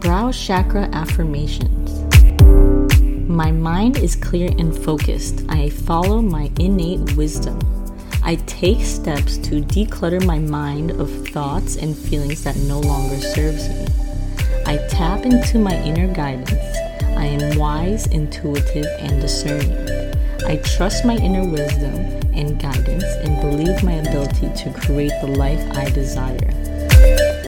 Brow Chakra Affirmations. My mind is clear and focused. I follow my innate wisdom. I take steps to declutter my mind of thoughts and feelings that no longer serves me. I tap into my inner guidance. I am wise, intuitive, and discerning. I trust my inner wisdom and guidance and believe my ability to create the life I desire.